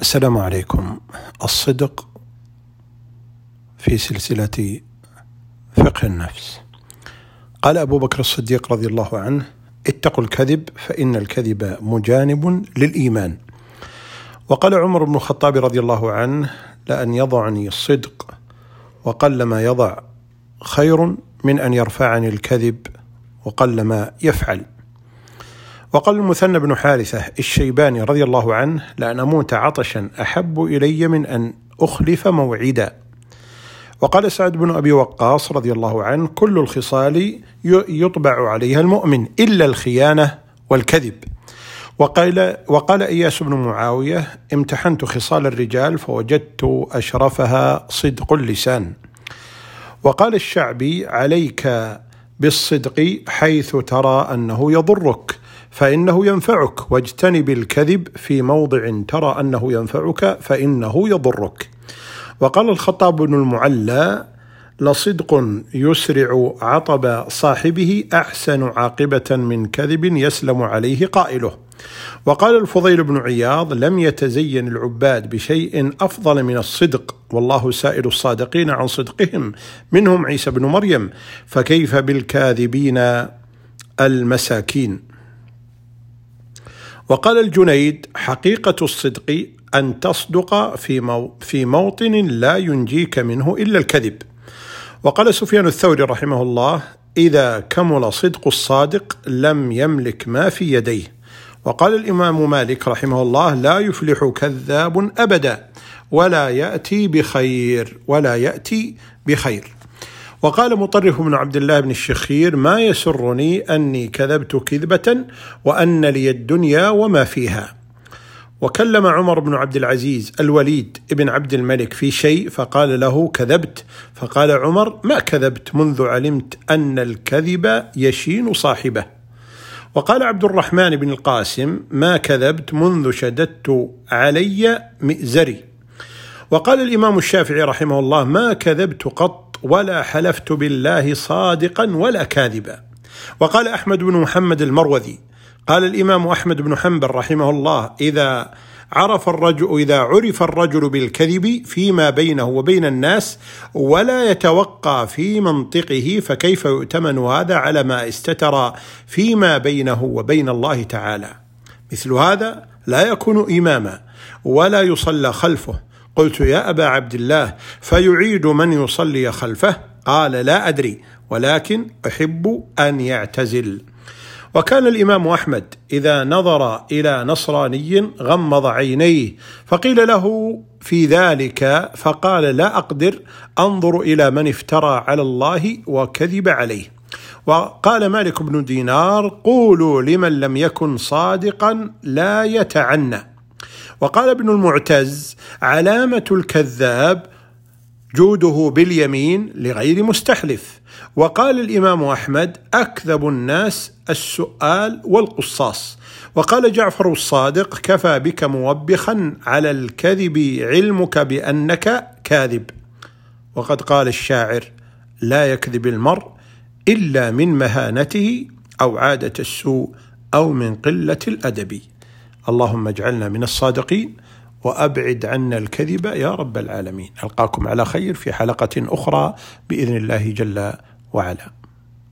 السلام عليكم. الصدق في سلسلة فقه النفس. قال أبو بكر الصديق رضي الله عنه اتقوا الكذب فإن الكذب مجانب للإيمان. وقال عمر بن الخطاب رضي الله عنه لأن يضعني الصدق وقل ما يضع خير من أن يرفعني الكذب وقل ما يفعل. وقال المثنى بن حارثة الشيباني رضي الله عنه لأن أموت عطشا أحب إلي من أن أخلف موعدا. وقال سعد بن أبي وقاص رضي الله عنه كل الخصال يطبع عليها المؤمن إلا الخيانة والكذب. وقال وقال إياس بن معاوية امتحنت خصال الرجال فوجدت أشرفها صدق اللسان. وقال الشعبي عليك بالصدق حيث ترى أنه يضرك. فإنه ينفعك واجتنب الكذب في موضع ترى أنه ينفعك فإنه يضرك. وقال الخطاب بن المعلى لصدق يسرع عطب صاحبه أحسن عاقبة من كذب يسلم عليه قائله. وقال الفضيل بن عياض لم يتزين العباد بشيء أفضل من الصدق والله سائل الصادقين عن صدقهم. منهم عيسى بن مريم فكيف بالكاذبين المساكين؟ وقال الجنيد حقيقة الصدق أن تصدق في, في موطن لا ينجيك منه إلا الكذب. وقال سفيان الثوري رحمه الله إذا كمل صدق الصادق لم يملك ما في يديه. وقال الإمام مالك رحمه الله لا يفلح كذاب أبدا ولا يأتي بخير ولا يأتي بخير. وقال مطرف بن عبد الله بن الشخير ما يسرني أني كذبت كذبة وأن لي الدنيا وما فيها. وكلم عمر بن عبد العزيز الوليد بن عبد الملك في شيء فقال له كذبت. فقال عمر ما كذبت؟ منذ علمت أن الكذب يشين صاحبه. وقال عبد الرحمن بن القاسم ما كذبت؟ منذ شددت علي مئزري. وقال الإمام الشافعي رحمه الله ما كذبت قط ولا حلفت بالله صادقا ولا كاذبا. وقال أحمد بن محمد المروذي قال الإمام أحمد بن حنبل رحمه الله إذا عرف الرجل إذا عرف الرجل بالكذب فيما بينه وبين الناس ولا يتوقع في منطقه فكيف يؤتمن هذا على ما استتر فيما بينه وبين الله تعالى؟ مثل هذا لا يكون إماما ولا يصلى خلفه قلت يا أبا عبد الله فيعيد من يصلي خلفه؟ قال لا أدري ولكن أحب أن يعتزل. وكان الإمام أحمد إذا نظر إلى نصراني غمض عينيه فقيل له في ذلك فقال لا أقدر أنظر إلى من افترى على الله وكذب عليه. وقال مالك بن دينار قولوا لمن لم يكن صادقا لا يتعنى. وقال ابن المعتز علامة الكذاب جوده باليمين لغير مستحلف. وقال الإمام أحمد أكذب الناس السؤال والقصاص. وقال جعفر الصادق كفى بك موبخا على الكذب علمك بأنك كاذب. وقد قال الشاعر لا يكذب المرء إلا من مهانته أو عادة السوء أو من قلة الأدب. اللهم اجعلنا من الصادقين وأبعد عنا الكذب يا رب العالمين. ألقاكم على خير في حلقة أخرى بإذن الله جل وعلا.